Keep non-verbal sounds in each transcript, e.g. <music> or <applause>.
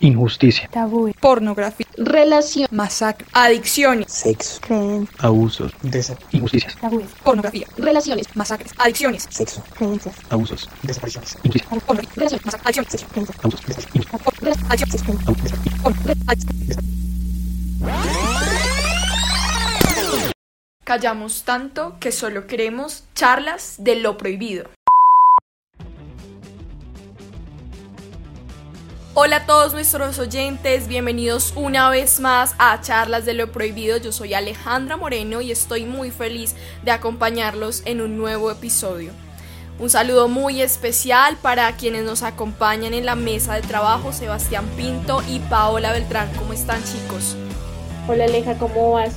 Injusticia. Tabú. Pornografía. Relación. Masacre. Adicciones. Sexo. Creencias. Abusos. Desapariciones. Injusticias. Tabú. Pornografía. Relaciones. Masacres. Adicciones. Sexo. Creencias. Abusos. Desapariciones. Injusticias. Pornografía. Relaciones. Masacres. Adicciones. Creencias. Abusos. Injusticias. Adicciones. Callamos tanto que solo queremos charlas de lo prohibido. Hola a todos nuestros oyentes, bienvenidos una vez más a Charlas de lo Prohibido. Yo soy Alejandra Moreno y estoy muy feliz de acompañarlos en un nuevo episodio. Un saludo muy especial para quienes nos acompañan en la mesa de trabajo, Sebastián Pinto y Paola Beltrán. ¿Cómo están chicos? Hola Aleja, ¿cómo vas?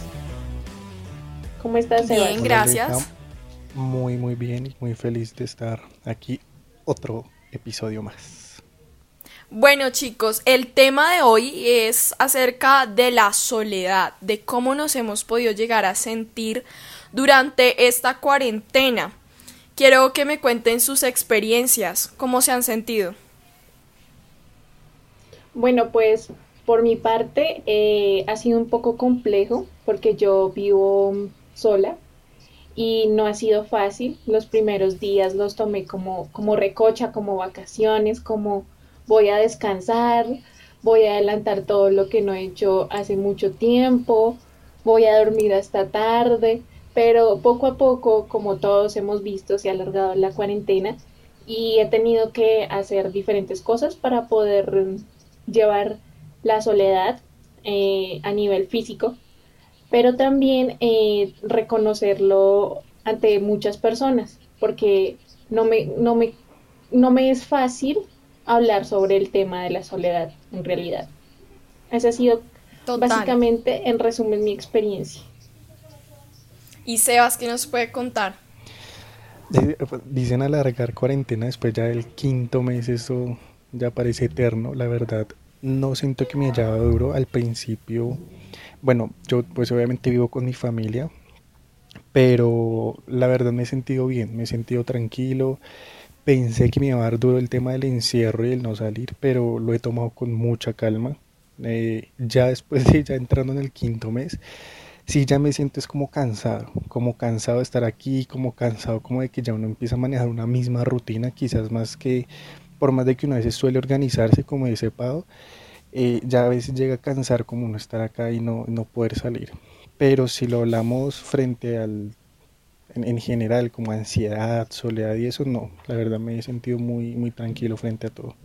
¿Cómo estás, Sebas? Bien, gracias. Aleja. Muy, muy bien y muy feliz de estar aquí. Otro episodio más. Bueno chicos, el tema de hoy es acerca de la soledad, de cómo nos hemos podido llegar a sentir durante esta cuarentena. Quiero que me cuenten sus experiencias, cómo se han sentido. Bueno, pues por mi parte eh, ha sido un poco complejo porque yo vivo sola y no ha sido fácil. Los primeros días los tomé como, como recocha, como vacaciones, como voy a descansar, voy a adelantar todo lo que no he hecho hace mucho tiempo, voy a dormir hasta tarde, pero poco a poco, como todos hemos visto, se ha alargado la cuarentena y he tenido que hacer diferentes cosas para poder llevar la soledad eh, a nivel físico, pero también eh, reconocerlo ante muchas personas, porque no me, no me, no me es fácil hablar sobre el tema de la soledad en realidad. Esa ha sido Total. básicamente, en resumen, mi experiencia. Y Sebas, ¿qué nos puede contar? Eh, Dicen alargar cuarentena después ya del quinto mes, eso ya parece eterno. La verdad, no siento que me haya dado duro al principio. Bueno, yo pues obviamente vivo con mi familia, pero la verdad me he sentido bien, me he sentido tranquilo. Pensé que me iba a dar duro el tema del encierro y el no salir, pero lo he tomado con mucha calma. Eh, ya después de ya entrando en el quinto mes, sí ya me siento es como cansado, como cansado de estar aquí, como cansado como de que ya uno empieza a manejar una misma rutina, quizás más que, por más de que uno a veces suele organizarse, como dice Pau, eh, ya a veces llega a cansar como uno estar acá y no, no poder salir. Pero si lo hablamos frente al en, en, general, como ansiedad, soledad y eso, no, la verdad me he sentido muy, muy tranquilo frente a todo.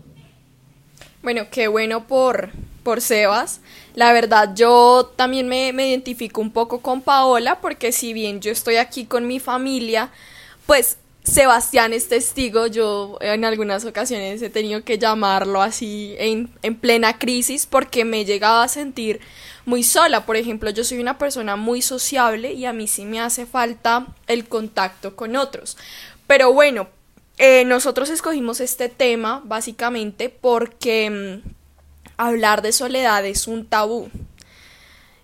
Bueno, qué bueno por, por Sebas. La verdad, yo también me, me identifico un poco con Paola, porque si bien yo estoy aquí con mi familia, pues Sebastián es testigo, yo en algunas ocasiones he tenido que llamarlo así en, en, plena crisis porque me he llegado a sentir muy sola. Por ejemplo, yo soy una persona muy sociable y a mí sí me hace falta el contacto con otros. Pero bueno, eh, nosotros escogimos este tema básicamente porque mmm, hablar de soledad es un tabú.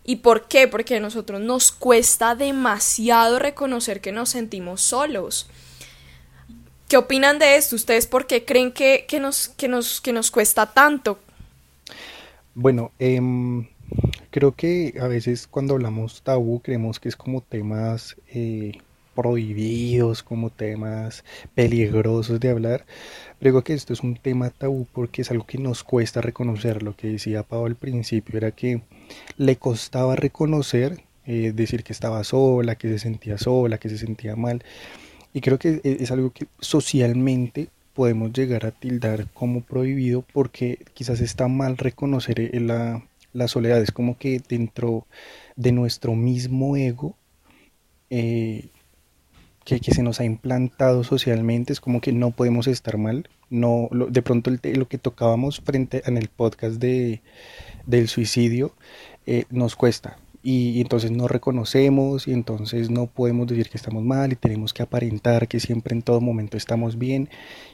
¿Y por qué? Porque a nosotros nos cuesta demasiado reconocer que nos sentimos solos. ¿Qué opinan de esto? ¿Ustedes por qué creen que, que, nos, que, nos, que nos cuesta tanto? Bueno, eh, creo que a veces cuando hablamos tabú creemos que es como temas eh, prohibidos, como temas peligrosos de hablar. Pero que esto es un tema tabú porque es algo que nos cuesta reconocer. Lo que decía Pau al principio era que le costaba reconocer, eh, decir que estaba sola, que se sentía sola, que se sentía mal. Y creo que es algo que socialmente podemos llegar a tildar como prohibido porque quizás está mal reconocer la, la soledad. Es como que dentro de nuestro mismo ego, eh, que, que, se nos ha implantado socialmente, es como que no podemos estar mal. No, lo, de pronto el, lo que tocábamos frente en el podcast de, del suicidio eh, nos cuesta y, y, entonces no reconocemos y entonces no podemos decir que estamos mal y tenemos que aparentar que siempre en todo momento estamos bien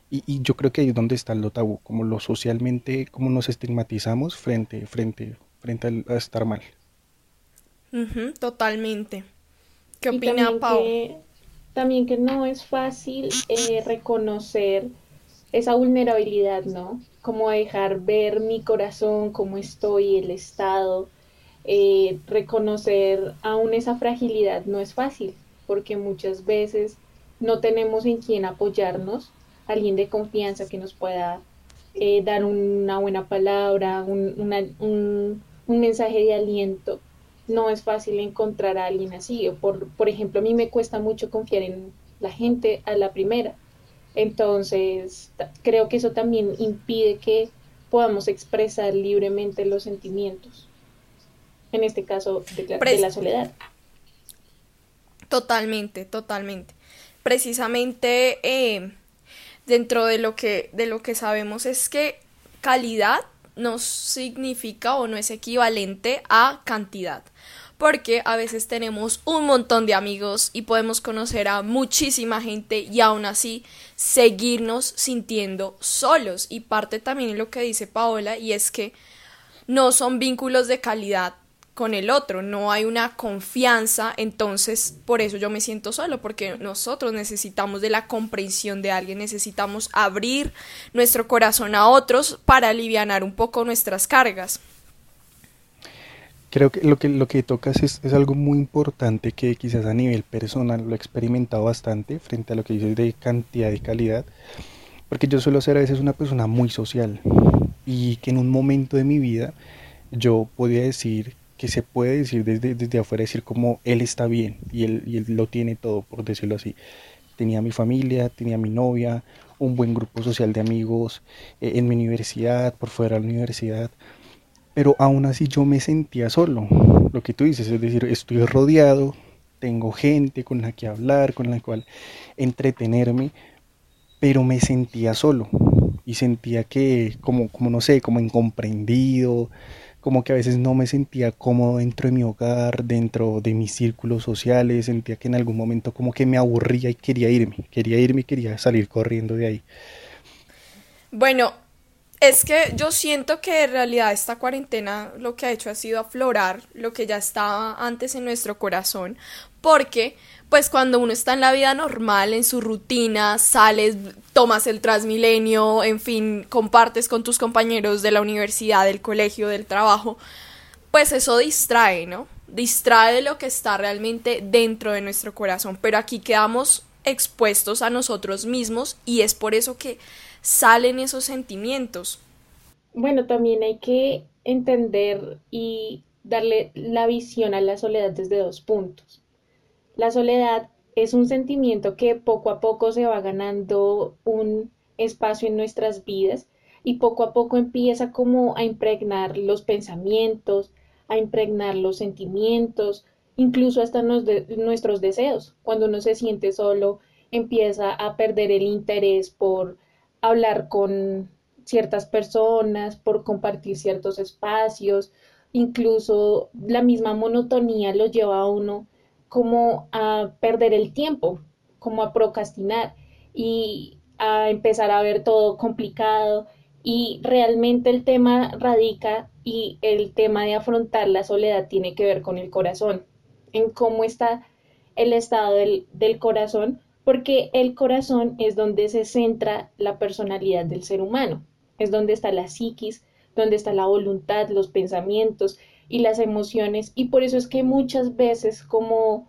y, y yo creo que ahí es donde está lo tabú, como lo socialmente, como nos estigmatizamos frente, frente, frente a, a estar mal. Uh -huh, totalmente. ¿Qué opina Pau? Que, también que no es fácil eh, reconocer esa vulnerabilidad, ¿no? como dejar ver mi corazón, cómo estoy, el estado, eh, reconocer aún esa fragilidad no es fácil, porque muchas veces no tenemos en quién apoyarnos, alguien de confianza que nos pueda eh, dar una buena palabra, un, mensaje de aliento. No es fácil encontrar a alguien así. Por, por ejemplo, a mí me cuesta mucho confiar en la gente a la primera. Entonces, creo que eso también impide que podamos expresar libremente los sentimientos. En este caso, de, la soledad. Totalmente, totalmente. Precisamente eh, dentro de lo que de lo que sabemos es que calidad no significa o no es equivalente a cantidad porque a veces tenemos un montón de amigos y podemos conocer a muchísima gente y aún así seguirnos sintiendo solos. Y parte también en lo que dice Paola y es que no son vínculos de calidad con el otro, no hay una confianza, entonces por eso yo me siento solo, porque nosotros necesitamos de la comprensión de alguien, necesitamos abrir nuestro corazón a otros para aliviar un poco nuestras cargas. Creo que lo que, lo que tocas es, es, algo muy importante que quizás a nivel personal lo he experimentado bastante frente a lo que dices de cantidad y calidad, porque yo suelo ser a veces una persona muy social y que en un momento de mi vida yo podía decir que se puede decir desde, desde afuera, decir como él está bien y él, y él lo tiene todo, por decirlo así. Tenía mi familia, tenía mi novia, un buen grupo social de amigos eh, en mi universidad, por fuera de la universidad. Pero aún así yo me sentía solo, lo que tú dices, es decir, estoy rodeado, tengo gente con la que hablar, con la cual entretenerme, pero me sentía solo. Y sentía que como, como no sé, como incomprendido, como que a veces no me sentía cómodo dentro de mi hogar, dentro de mis círculos sociales, sentía que en algún momento como que me aburría y quería irme, quería irme y quería salir corriendo de ahí. Bueno, es que yo siento que en realidad esta cuarentena lo que ha hecho ha sido aflorar lo que ya estaba antes en nuestro corazón, porque pues cuando uno está en la vida normal, en su rutina, sales, tomas el Transmilenio, en fin, compartes con tus compañeros de la universidad, del colegio, del trabajo, pues eso distrae, ¿no? Distrae lo que está realmente dentro de nuestro corazón, pero aquí quedamos expuestos a nosotros mismos y es por eso que salen esos sentimientos. Bueno, también hay que entender y darle la visión a la soledad desde dos puntos. La soledad es un sentimiento que poco a poco se va ganando un espacio en nuestras vidas y poco a poco empieza como a impregnar los pensamientos, a impregnar los sentimientos, incluso hasta nuestros deseos. Cuando uno se siente solo, empieza a perder el interés por hablar con ciertas personas, por compartir ciertos espacios, incluso la misma monotonía lo lleva a uno como a perder el tiempo, como a procrastinar y a empezar a ver todo complicado. Y realmente el tema radica y el tema de afrontar la soledad tiene que ver con el corazón, en cómo está el estado del, del corazón porque el corazón es donde se centra la personalidad del ser humano, es donde está la psiquis, donde está la voluntad, los pensamientos y las emociones, y por eso es que muchas veces como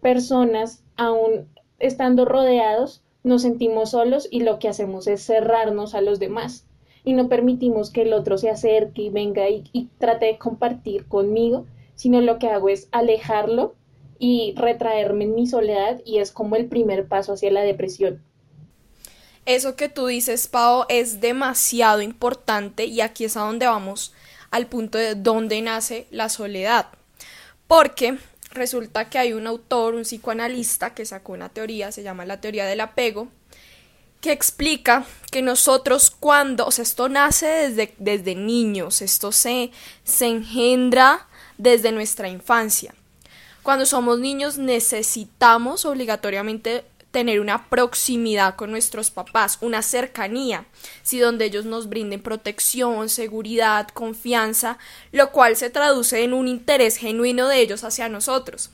personas, aún estando rodeados, nos sentimos solos y lo que hacemos es cerrarnos a los demás. Y no permitimos que el otro se acerque y venga y, y trate de compartir conmigo, sino lo que hago es alejarlo y retraerme en mi soledad y es como el primer paso hacia la depresión. Eso que tú dices, Pau, es demasiado importante y aquí es a donde vamos al punto de dónde nace la soledad. Porque resulta que hay un autor, un psicoanalista, que sacó una teoría, se llama la teoría del apego, que explica que nosotros cuando, o sea, esto nace desde, desde niños, esto se, se engendra desde nuestra infancia. Cuando somos niños necesitamos obligatoriamente tener una proximidad con nuestros papás, una cercanía, si donde ellos nos brinden protección, seguridad, confianza, lo cual se traduce en un interés genuino de ellos hacia nosotros.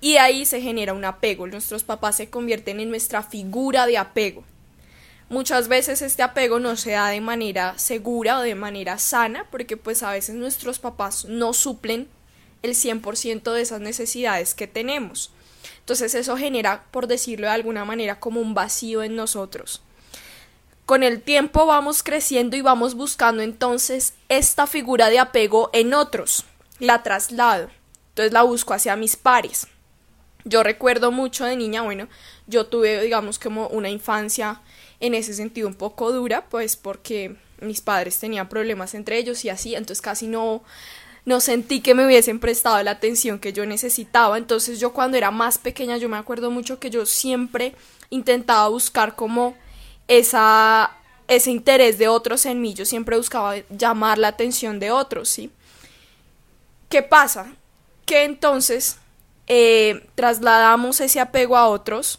Y ahí se genera un apego, nuestros papás se convierten en nuestra figura de apego. Muchas veces este apego no se da de manera segura o de manera sana, porque pues a veces nuestros papás no suplen el 100% de esas necesidades que tenemos. Entonces eso genera, por decirlo de alguna manera, como un vacío en nosotros. Con el tiempo vamos creciendo y vamos buscando entonces esta figura de apego en otros. La traslado. Entonces la busco hacia mis pares. Yo recuerdo mucho de niña, bueno, yo tuve, digamos, como una infancia en ese sentido un poco dura, pues porque mis padres tenían problemas entre ellos y así, entonces casi no no sentí que me hubiesen prestado la atención que yo necesitaba. Entonces yo cuando era más pequeña yo me acuerdo mucho que yo siempre intentaba buscar como esa ese interés de otros en mí, yo siempre buscaba llamar la atención de otros, ¿sí? ¿Qué pasa? Que entonces eh, trasladamos ese apego a otros,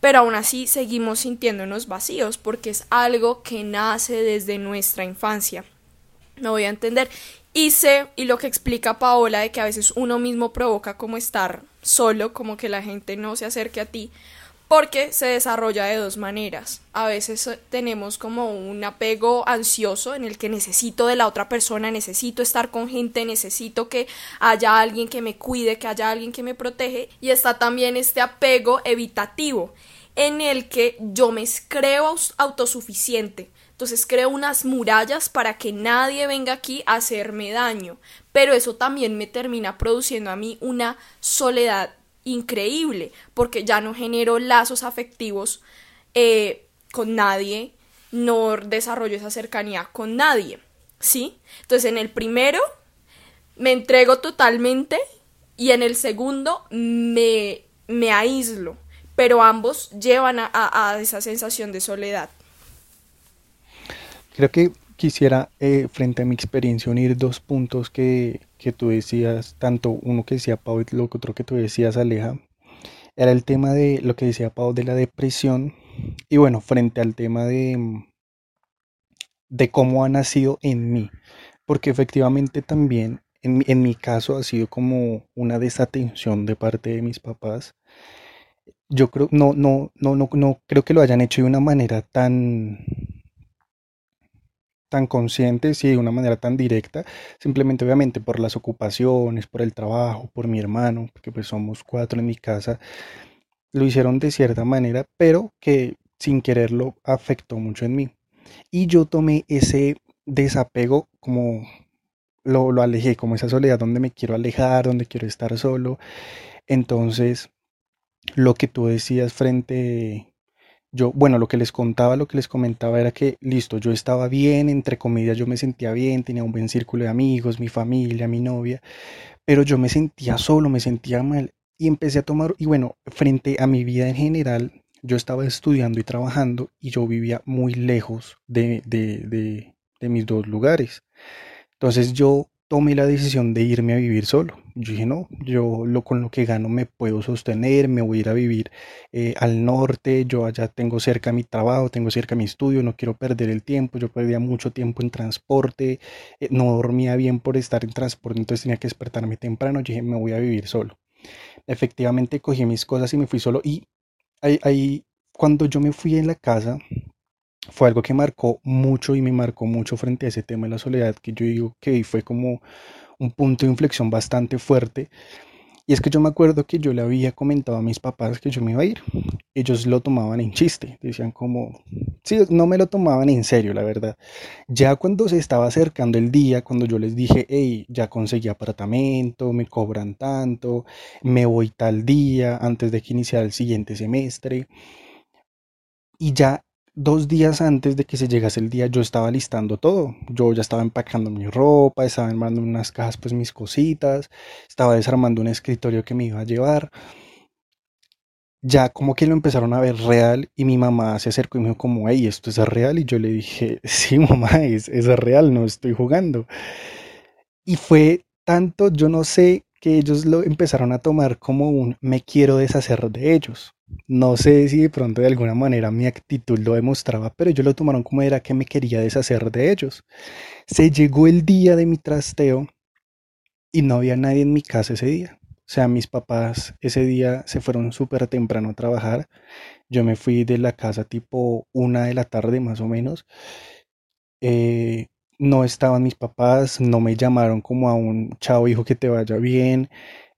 pero aún así seguimos sintiéndonos vacíos porque es algo que nace desde nuestra infancia. Me voy a entender. Y sé, y lo que explica Paola de que a veces uno mismo provoca como estar solo, como que la gente no se acerque a ti, porque se desarrolla de dos maneras. A veces eh, tenemos como un apego ansioso en el que necesito de la otra persona, necesito estar con gente, necesito que haya alguien que me cuide, que haya alguien que me protege. Y está también este apego evitativo en el que yo me creo autosuficiente. Entonces creo unas murallas para que nadie venga aquí a hacerme daño. Pero eso también me termina produciendo a mí una soledad increíble, porque ya no genero lazos afectivos eh, con nadie, no desarrollo esa cercanía con nadie, ¿sí? Entonces en el primero me entrego totalmente y en el segundo me, me aíslo, pero ambos llevan a, a, esa sensación de soledad. Creo que quisiera, eh, frente a mi experiencia, unir dos puntos que, que tú decías, tanto uno que decía Pau y lo otro que tú decías, Aleja, era el tema de lo que decía Pau de la depresión. Y bueno, frente al tema de, de cómo ha nacido en mí. Porque efectivamente también en, en mi caso ha sido como una desatención de parte de mis papás. Yo creo, no, no, no, no, no creo que lo hayan hecho de una manera tan, tan conscientes y de una manera tan directa, simplemente obviamente por las ocupaciones, por el trabajo, por mi hermano, porque pues somos cuatro en mi casa, lo hicieron de cierta manera, pero que sin quererlo afectó mucho en mí. Y yo tomé ese desapego como lo, lo alejé, como esa soledad donde me quiero alejar, donde quiero estar solo. Entonces, lo que tú decías frente yo, bueno, lo que les contaba, lo que les comentaba era que, listo, yo estaba bien, entre comillas, yo me sentía bien, tenía un buen círculo de amigos, mi familia, mi novia, pero yo me sentía solo, me sentía mal y empecé a tomar, y bueno, frente a mi vida en general, yo estaba estudiando y trabajando y yo vivía muy lejos de, de, de, de mis dos lugares. Entonces yo tomé la decisión de irme a vivir solo. Yo dije, no, yo lo, con lo que gano me puedo sostener, me voy a ir a vivir eh, al norte, yo allá tengo cerca mi trabajo, tengo cerca mi estudio, no quiero perder el tiempo, yo perdía mucho tiempo en transporte, eh, no dormía bien por estar en transporte, entonces tenía que despertarme temprano, yo dije, me voy a vivir solo. Efectivamente cogí mis cosas y me fui solo y ahí, ahí cuando yo me fui en la casa, fue algo que marcó mucho y me marcó mucho frente a ese tema de la soledad, que yo digo que fue como un punto de inflexión bastante fuerte. Y es que yo me acuerdo que yo le había comentado a mis papás que yo me iba a ir. Ellos lo tomaban en chiste, decían como, sí, no me lo tomaban en serio, la verdad. Ya cuando se estaba acercando el día, cuando yo les dije, hey, ya conseguí apartamento, me cobran tanto, me voy tal día antes de que iniciara el siguiente semestre. Y ya dos días antes de que se llegase el día yo estaba listando todo. Yo ya estaba empacando mi ropa, estaba armando unas cajas pues mis cositas, estaba desarmando un escritorio que me iba a llevar. Ya como que lo empezaron a ver real y mi mamá se acercó y me dijo como, hey, ¿esto es real? Y yo le dije, <laughs> sí mamá, es, es real, no estoy jugando. Y fue tanto, yo no sé, que ellos lo empezaron a tomar como un me quiero deshacer de ellos. No sé si de pronto de alguna manera mi actitud lo demostraba, pero ellos lo tomaron como era que me quería deshacer de ellos. Se llegó el día de mi trasteo y no había nadie en mi casa ese día. sea, mis papás ese día se fueron súper temprano a trabajar. Yo me fui de la casa tipo una de la tarde más o menos. Eh, no estaban mis papás, no me llamaron como a un chavo hijo que te vaya bien.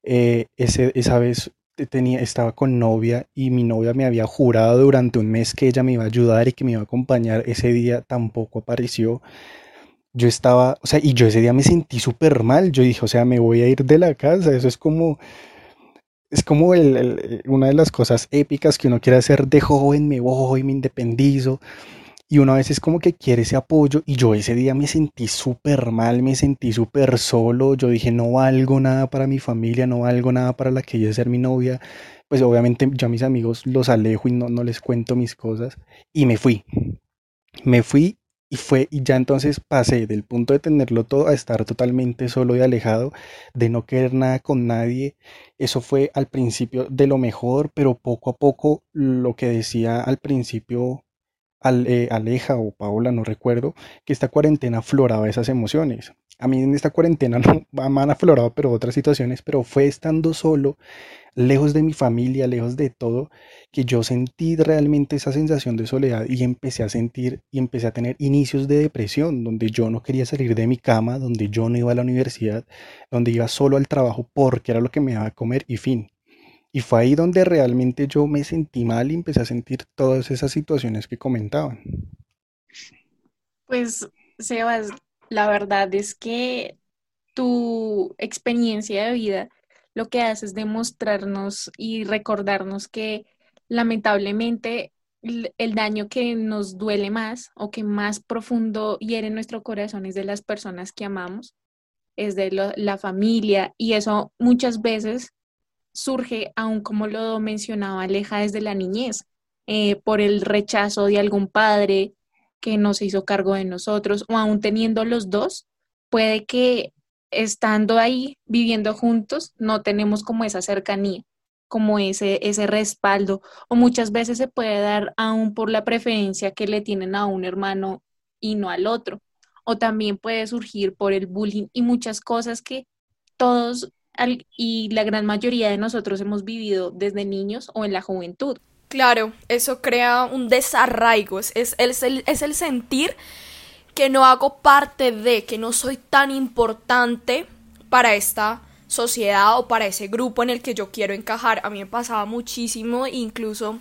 Eh, ese, esa vez tenía, estaba con novia y mi novia me había jurado durante un mes que ella me iba a ayudar y que me iba a acompañar. Ese día tampoco apareció. Yo estaba, o sea, y yo ese día me sentí súper mal. Yo dije, o sea, me voy a ir de la casa. Eso es como, es como el, una de las cosas épicas que uno quiere hacer de joven. Me voy, me independizo. Y uno a veces como que quiere ese apoyo y yo ese día me sentí súper mal, me sentí súper solo, yo dije no valgo nada para mi familia, no valgo nada para la que ella ser mi novia, pues obviamente yo a mis amigos los alejo y no, no les cuento mis cosas y me fui, me fui y fue y ya entonces pasé del punto de tenerlo todo a estar totalmente solo y alejado, de no querer nada con nadie, eso fue al principio de lo mejor, pero poco a poco lo que decía al principio eh, Aleja o Paola, no recuerdo, que esta cuarentena afloraba esas emociones. A mí en esta cuarentena <laughs> no me han aflorado, pero otras situaciones, pero fue estando solo, lejos de mi familia, lejos de todo, que yo sentí realmente esa sensación de soledad y empecé a sentir y empecé a tener inicios de depresión, donde yo no quería salir de mi cama, donde yo no iba a la universidad, donde iba solo al trabajo porque era lo que me daba a comer y fin. Y fue ahí donde realmente yo me sentí mal y empecé a sentir todas esas situaciones que comentaban. Pues, Sebas, la verdad es que tu experiencia de vida lo que hace es demostrarnos y recordarnos que lamentablemente el daño que nos duele más o que más profundo hiere nuestro corazón es de las personas que amamos, es de la familia y eso muchas veces surge, aún como lo mencionaba Aleja, desde la niñez, eh, por el rechazo de algún padre que no se hizo cargo de nosotros, o aún teniendo los dos, puede que estando ahí, viviendo juntos, no tenemos como esa cercanía, como ese, ese respaldo, o muchas veces se puede dar aún por la preferencia que le tienen a un hermano y no al otro, o también puede surgir por el bullying y muchas cosas que todos y la gran mayoría de nosotros hemos vivido desde niños o en la juventud. Claro, eso crea un desarraigo, es, es, el, es el sentir que no hago parte de, que no soy tan importante para esta sociedad o para ese grupo en el que yo quiero encajar. A mí me pasaba muchísimo, incluso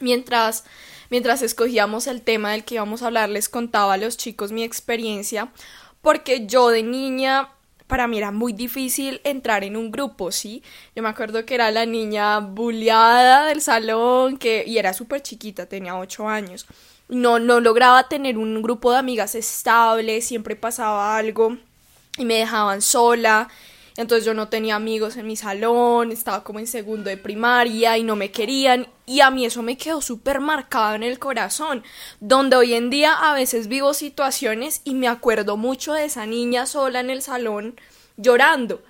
mientras, mientras escogíamos el tema del que íbamos a hablar, les contaba a los chicos mi experiencia, porque yo de niña para mí era muy difícil entrar en un grupo, ¿sí? Yo me acuerdo que era la niña bulleada del salón, que, y era súper chiquita, tenía ocho años. No, no lograba tener un grupo de amigas estable, siempre pasaba algo y me dejaban sola. Entonces yo no tenía amigos en mi salón, estaba como en segundo de primaria y no me querían y a mí eso me quedó súper marcado en el corazón, donde hoy en día a veces vivo situaciones y me acuerdo mucho de esa niña sola en el salón llorando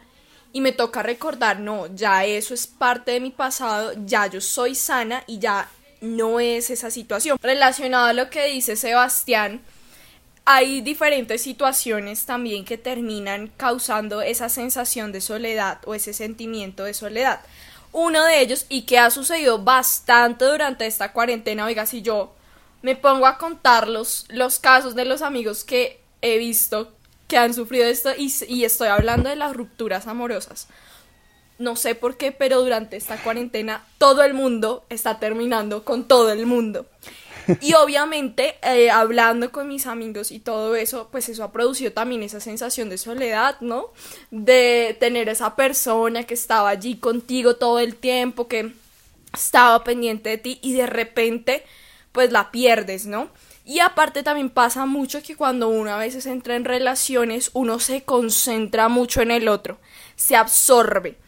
y me toca recordar, no, ya eso es parte de mi pasado, ya yo soy sana y ya no es esa situación. Relacionado a lo que dice Sebastián, hay diferentes situaciones también que terminan causando esa sensación de soledad o ese sentimiento de soledad. Uno de ellos, y que ha sucedido bastante durante esta cuarentena, oiga, si yo me pongo a contar los, los casos de los amigos que he visto que han sufrido esto y, y estoy hablando de las rupturas amorosas. No sé por qué, pero durante esta cuarentena todo el mundo está terminando con todo el mundo. <laughs> Y obviamente, eh, hablando con mis amigos y todo eso, pues eso ha producido también esa sensación de soledad, ¿no? De tener esa persona que estaba allí contigo todo el tiempo, que estaba pendiente de ti y de repente, pues la pierdes, ¿no? Y aparte también pasa mucho que cuando uno a veces entra en relaciones, uno se concentra mucho en el otro, se absorbe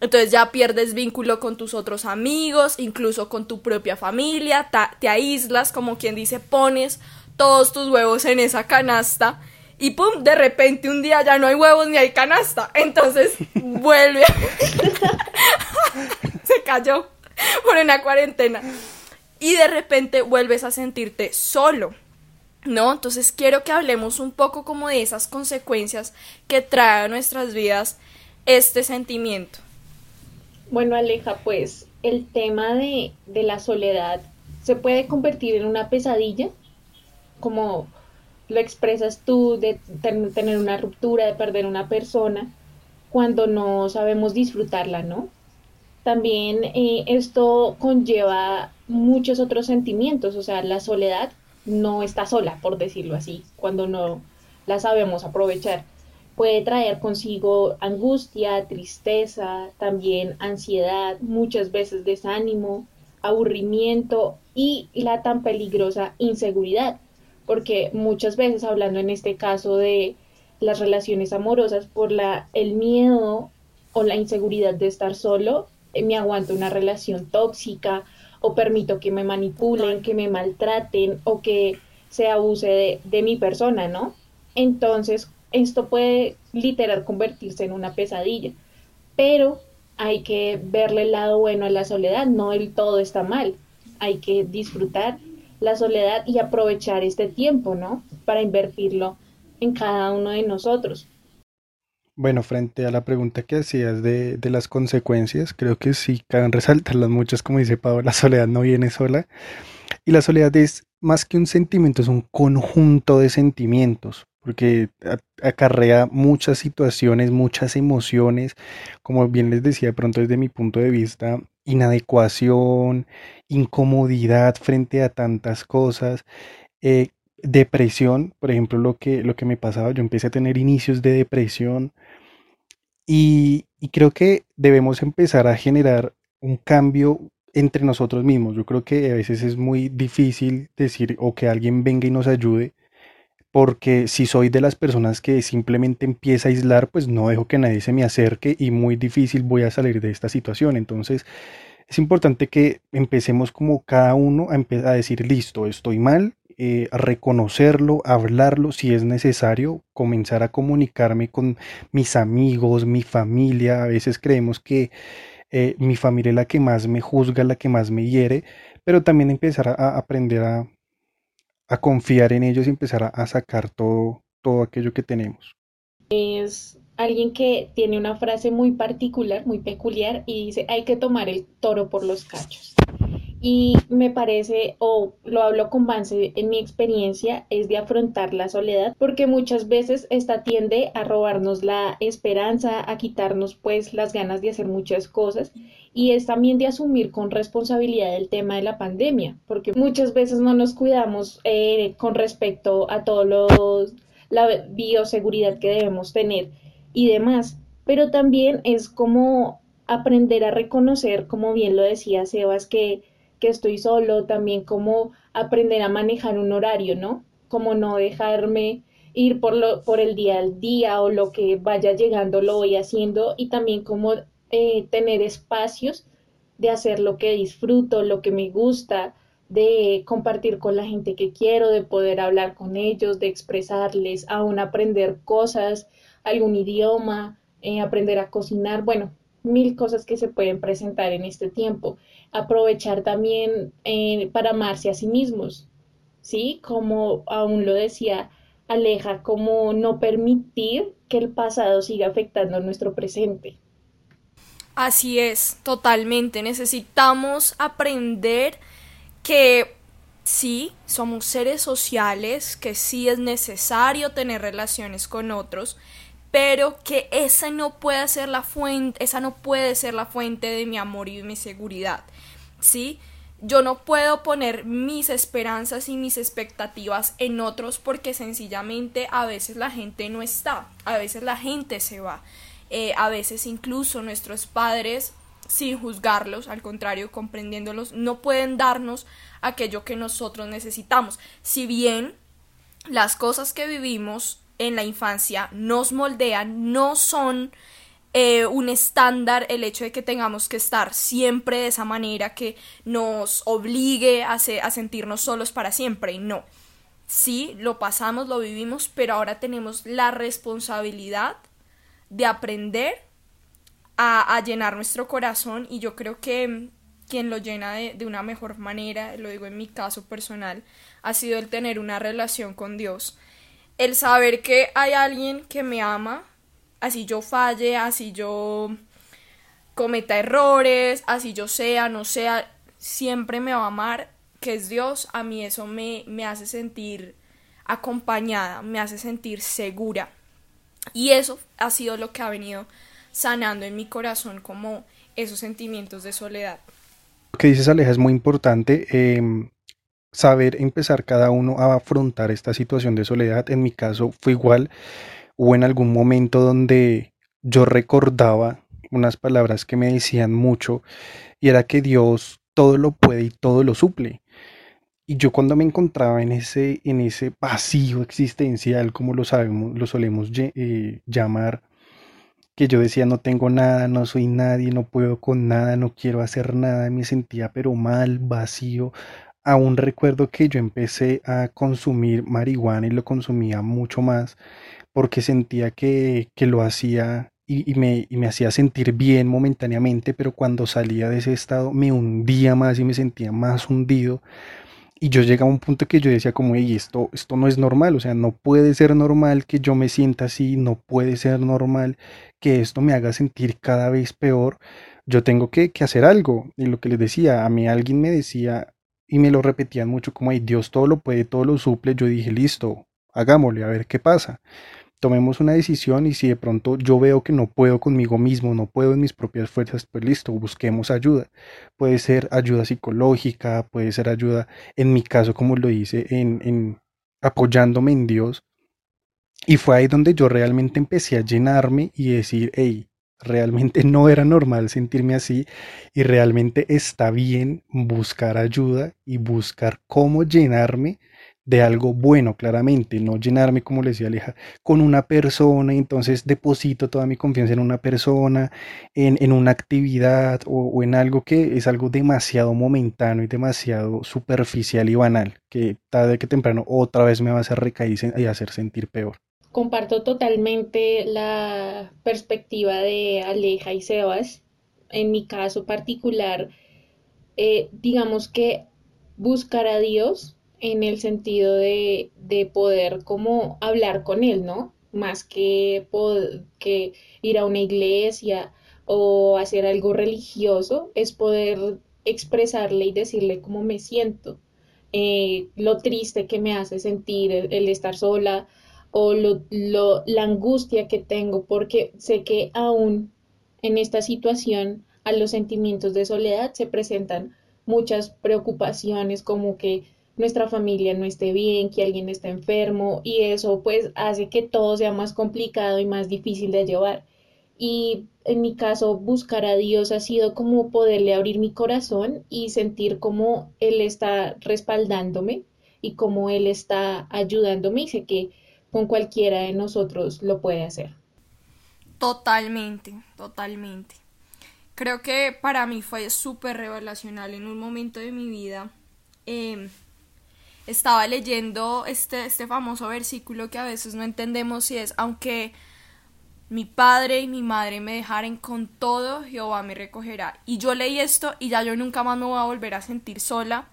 entonces ya pierdes vínculo con tus otros amigos, incluso con tu propia familia, te aíslas, como quien dice, pones todos tus huevos en esa canasta y pum, de repente un día ya no hay huevos ni hay canasta. Entonces <laughs> vuelve. <laughs> Se cayó por una cuarentena. Y de repente vuelves a sentirte solo. ¿No? Entonces quiero que hablemos un poco como de esas consecuencias que trae a nuestras vidas este sentimiento. Bueno, Aleja, pues el tema de, de la soledad se puede convertir en una pesadilla, como lo expresas tú, de tener una ruptura, de perder una persona, cuando no sabemos disfrutarla, ¿no? También eh, esto conlleva muchos otros sentimientos, o sea, la soledad no está sola, por decirlo así, cuando no la sabemos aprovechar. Puede traer consigo angustia, tristeza, también ansiedad, muchas veces desánimo, aburrimiento y la tan peligrosa inseguridad, porque muchas veces hablando en este caso de las relaciones amorosas por la el miedo o la inseguridad de estar solo, eh, me aguanto una relación tóxica o permito que me manipulen, que me maltraten o que se abuse de, de mi persona, ¿no? Entonces, esto puede literal convertirse en una pesadilla, pero hay que verle el lado bueno a la soledad, no el todo está mal, hay que disfrutar la soledad y aprovechar este tiempo, ¿no? Para invertirlo en cada uno de nosotros. Bueno, frente a la pregunta que hacías de, de las consecuencias, creo que sí caben resaltarlas muchas, como dice Pablo, la soledad no viene sola. Y la soledad es más que un sentimiento, es un conjunto de sentimientos, porque acarrea muchas situaciones, muchas emociones, como bien les decía de pronto desde mi punto de vista, inadecuación, incomodidad frente a tantas cosas, eh, depresión, por ejemplo, lo que, lo que me pasaba, yo empecé a tener inicios de depresión y creo que debemos empezar a generar un cambio entre nosotros mismos. Yo creo que a veces es muy difícil decir o que alguien venga y nos ayude, porque si soy de las personas que simplemente empieza a aislar, pues no dejo que nadie se me acerque y muy difícil voy a salir de esta situación. Entonces, es importante que empecemos como cada uno a, a decir, listo, estoy mal, eh, a reconocerlo, hablarlo si es necesario, comenzar a comunicarme con mis amigos, mi familia. A veces creemos que eh, mi familia es la que más me juzga, la que más me hiere, pero también empezar a, aprender a, a, confiar en ellos y empezar a, sacar todo, todo aquello que tenemos. Es alguien que tiene una frase muy particular, muy peculiar, y dice, hay que tomar el toro por los cachos. Y me parece, o lo hablo con Vance en mi experiencia, es de afrontar la soledad, porque muchas veces esta tiende a robarnos la esperanza, a quitarnos pues las ganas de hacer muchas cosas, y es también de asumir con responsabilidad el tema de la pandemia, porque muchas veces no nos cuidamos eh, con respecto a todo lo, la bioseguridad que debemos tener y demás, pero también es como aprender a reconocer, como bien lo decía Sebas, que, que estoy solo, también como aprender a manejar un horario, ¿no? Como no dejarme ir por, lo, por el día al día o lo que vaya llegando lo voy haciendo y también como eh, tener espacios de hacer lo que disfruto, lo que me gusta, de compartir con la gente que quiero, de poder hablar con ellos, de expresarles, aún aprender cosas, algún idioma, eh, aprender a cocinar, bueno, mil cosas que se pueden presentar en este tiempo. Aprovechar también eh, para amarse a sí mismos, ¿sí? Como aún lo decía Aleja, como no permitir que el pasado siga afectando nuestro presente. Así es, totalmente. Necesitamos aprender que sí, somos seres sociales, que sí es necesario tener relaciones con otros, pero que esa no puede ser la fuente, esa no puede ser la fuente de mi amor y de mi seguridad, ¿sí? Yo no puedo poner mis esperanzas y mis expectativas en otros porque sencillamente a veces la gente no está, a veces la gente se va, eh, a veces incluso nuestros padres, sin juzgarlos, al contrario, comprendiéndolos, no pueden darnos aquello que nosotros necesitamos. Si bien las cosas que vivimos en la infancia nos moldean, no son eh, un estándar el hecho de que tengamos que estar siempre de esa manera que nos obligue a, a sentirnos solos para siempre no. Sí, lo pasamos, lo vivimos, pero ahora tenemos la responsabilidad de aprender a, llenar nuestro corazón y yo creo que quien lo llena de, una mejor manera, lo digo en mi caso personal, ha sido el tener una relación con Dios el saber que hay alguien que me ama, así yo falle, así yo cometa errores, así yo sea, no sea, siempre me va a amar, que es Dios, a mí eso me, me hace sentir acompañada, me hace sentir segura. Y eso ha sido lo que ha venido sanando en mi corazón como esos sentimientos de soledad. Lo que dices Aleja es muy importante. Em, saber empezar cada uno a afrontar esta situación de soledad. En mi caso fue igual. Hubo en algún momento donde yo recordaba unas palabras que me decían mucho y era que Dios todo lo puede y todo lo suple. Y yo cuando me encontraba en ese, en ese vacío existencial, como lo sabemos, lo solemos eh, llamar, que yo decía no tengo nada, no soy nadie, no puedo con nada, no quiero hacer nada, me sentía pero mal, vacío. Aún recuerdo que yo empecé a consumir marihuana y lo consumía mucho más porque sentía que, que lo hacía y, me, y, me, hacía sentir bien momentáneamente, pero cuando salía de ese estado me hundía más y me sentía más hundido. Y yo llegaba a un punto que yo decía como, hey, esto, esto no es normal, o sea, no puede ser normal que yo me sienta así, no puede ser normal que esto me haga sentir cada vez peor. Yo tengo que, que hacer algo. Y lo que les decía, a mí alguien me decía, y me lo repetían mucho como, hey, Dios todo lo puede, todo lo suple. Yo dije, listo, hagámosle, a ver qué pasa tomemos una decisión y si de pronto yo veo que no puedo conmigo mismo, no puedo en mis propias fuerzas, pues listo, busquemos ayuda. Puede ser ayuda psicológica, puede ser ayuda, en mi caso, como lo hice, en, en apoyándome en Dios. Y fue ahí donde yo realmente empecé a llenarme y decir, hey, realmente no era normal sentirme así y realmente está bien buscar ayuda y buscar cómo llenarme de algo bueno, claramente, no llenarme, como le decía Aleja, con una persona y entonces deposito toda mi confianza en una persona, en, una actividad o, en algo que es algo demasiado momentáneo y demasiado superficial y banal, que tarde que temprano otra vez me va a hacer recaer y hacer sentir peor. Comparto totalmente la perspectiva de Aleja y Sebas. En mi caso particular, eh, digamos que buscar a Dios en el sentido de, poder como hablar con él, ¿no? Más que, que ir a una iglesia o hacer algo religioso, es poder expresarle y decirle cómo me siento, eh, lo triste que me hace sentir el, estar sola o lo, la angustia que tengo, porque sé que aún en esta situación a los sentimientos de soledad se presentan muchas preocupaciones como que nuestra familia no esté bien, que alguien esté enfermo y eso pues hace que todo sea más complicado y más difícil de llevar. Y en mi caso, buscar a Dios ha sido como poderle abrir mi corazón y sentir como Él está respaldándome y como Él está ayudándome sé que con cualquiera de nosotros lo puede hacer. Totalmente, totalmente. Creo que para mí fue súper revelacional en un momento de mi vida. Eh, estaba leyendo este, este famoso versículo que a veces no entendemos si es, aunque mi padre y mi madre me dejaren con todo, Jehová me recogerá. Y yo leí esto y ya yo nunca más me voy a volver a sentir sola,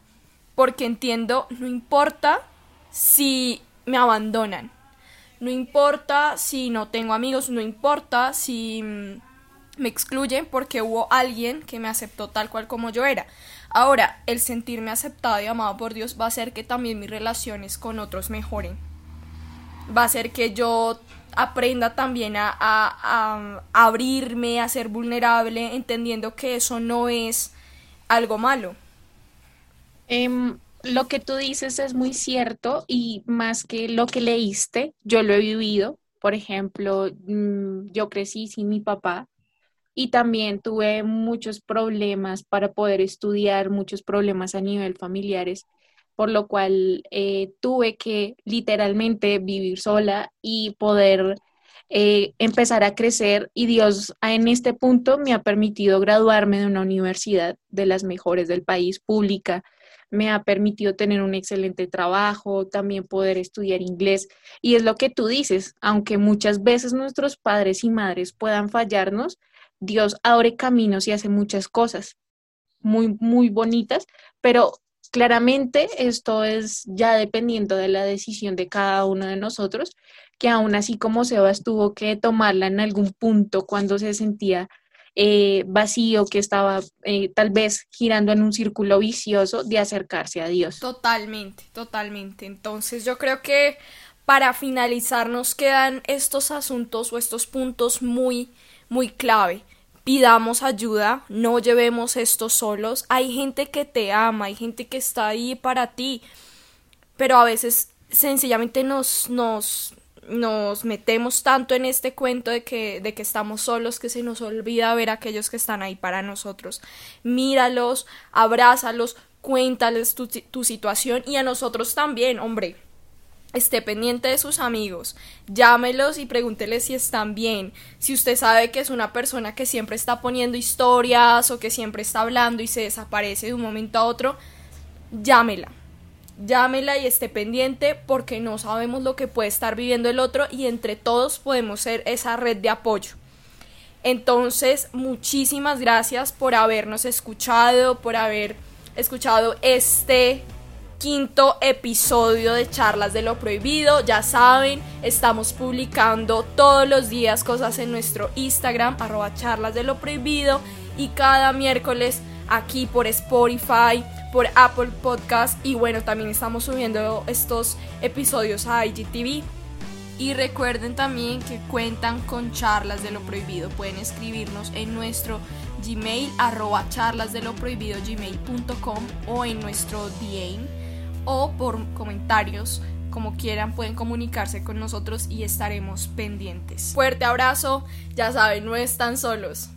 porque entiendo, no importa si me abandonan, no importa si no tengo amigos, no importa si mm, me excluyen, porque hubo alguien que me aceptó tal cual como yo era. Ahora, el sentirme aceptado y amado por Dios va a hacer que también mis relaciones con otros mejoren. Va a hacer que yo aprenda también a, abrirme, a ser vulnerable, entendiendo que eso no es algo malo. Em, lo que tú dices es muy cierto y más que lo que leíste, yo lo he vivido. Por ejemplo, mm, yo crecí sin mi papá y también tuve muchos problemas para poder estudiar, muchos problemas a nivel familiares, por lo cual eh, tuve que literalmente vivir sola y poder eh, empezar a crecer y Dios en este punto me ha permitido graduarme de una universidad de las mejores del país, pública, me ha permitido tener un excelente trabajo, también poder estudiar inglés. Y es lo que tú dices, aunque muchas veces nuestros padres y madres puedan fallarnos, Dios abre caminos y hace muchas cosas muy, muy bonitas, pero claramente esto es ya dependiendo de la decisión de cada uno de nosotros, que aún así como Sebas tuvo que tomarla en algún punto cuando se sentía eh, vacío, que estaba eh, tal vez girando en un círculo vicioso de acercarse a Dios. Totalmente, totalmente. Entonces yo creo que para finalizar nos quedan estos asuntos o estos puntos muy, muy clave. Pidamos ayuda, no llevemos esto solos. Hay gente que te ama, hay gente que está ahí para ti, pero a veces sencillamente nos, nos, nos metemos tanto en este cuento de que, de que estamos solos que se nos olvida ver a aquellos que están ahí para nosotros. Míralos, abrázalos, cuéntales tu, tu situación y a nosotros también, hombre esté pendiente de sus amigos, llámelos y pregúnteles si están bien. Si usted sabe que es una persona que siempre está poniendo historias o que siempre está hablando y se desaparece de un momento a otro, llámela. Llámela y esté pendiente porque no sabemos lo que puede estar viviendo el otro y entre todos podemos ser esa red de apoyo. Entonces, muchísimas gracias por habernos escuchado, por haber escuchado este quinto episodio de Charlas de lo Prohibido. Ya saben, estamos publicando todos los días cosas en nuestro Instagram, arroba charlas de lo prohibido, y cada miércoles aquí por Spotify, por Apple Podcast, y bueno, también estamos subiendo estos episodios a IGTV. Y recuerden también que cuentan con charlas de lo prohibido. Pueden escribirnos en nuestro Gmail, arroba charlas lo prohibido gmail.com o en nuestro DM o por comentarios. Como quieran, pueden comunicarse con nosotros y estaremos pendientes. Fuerte abrazo, ya saben, no están solos.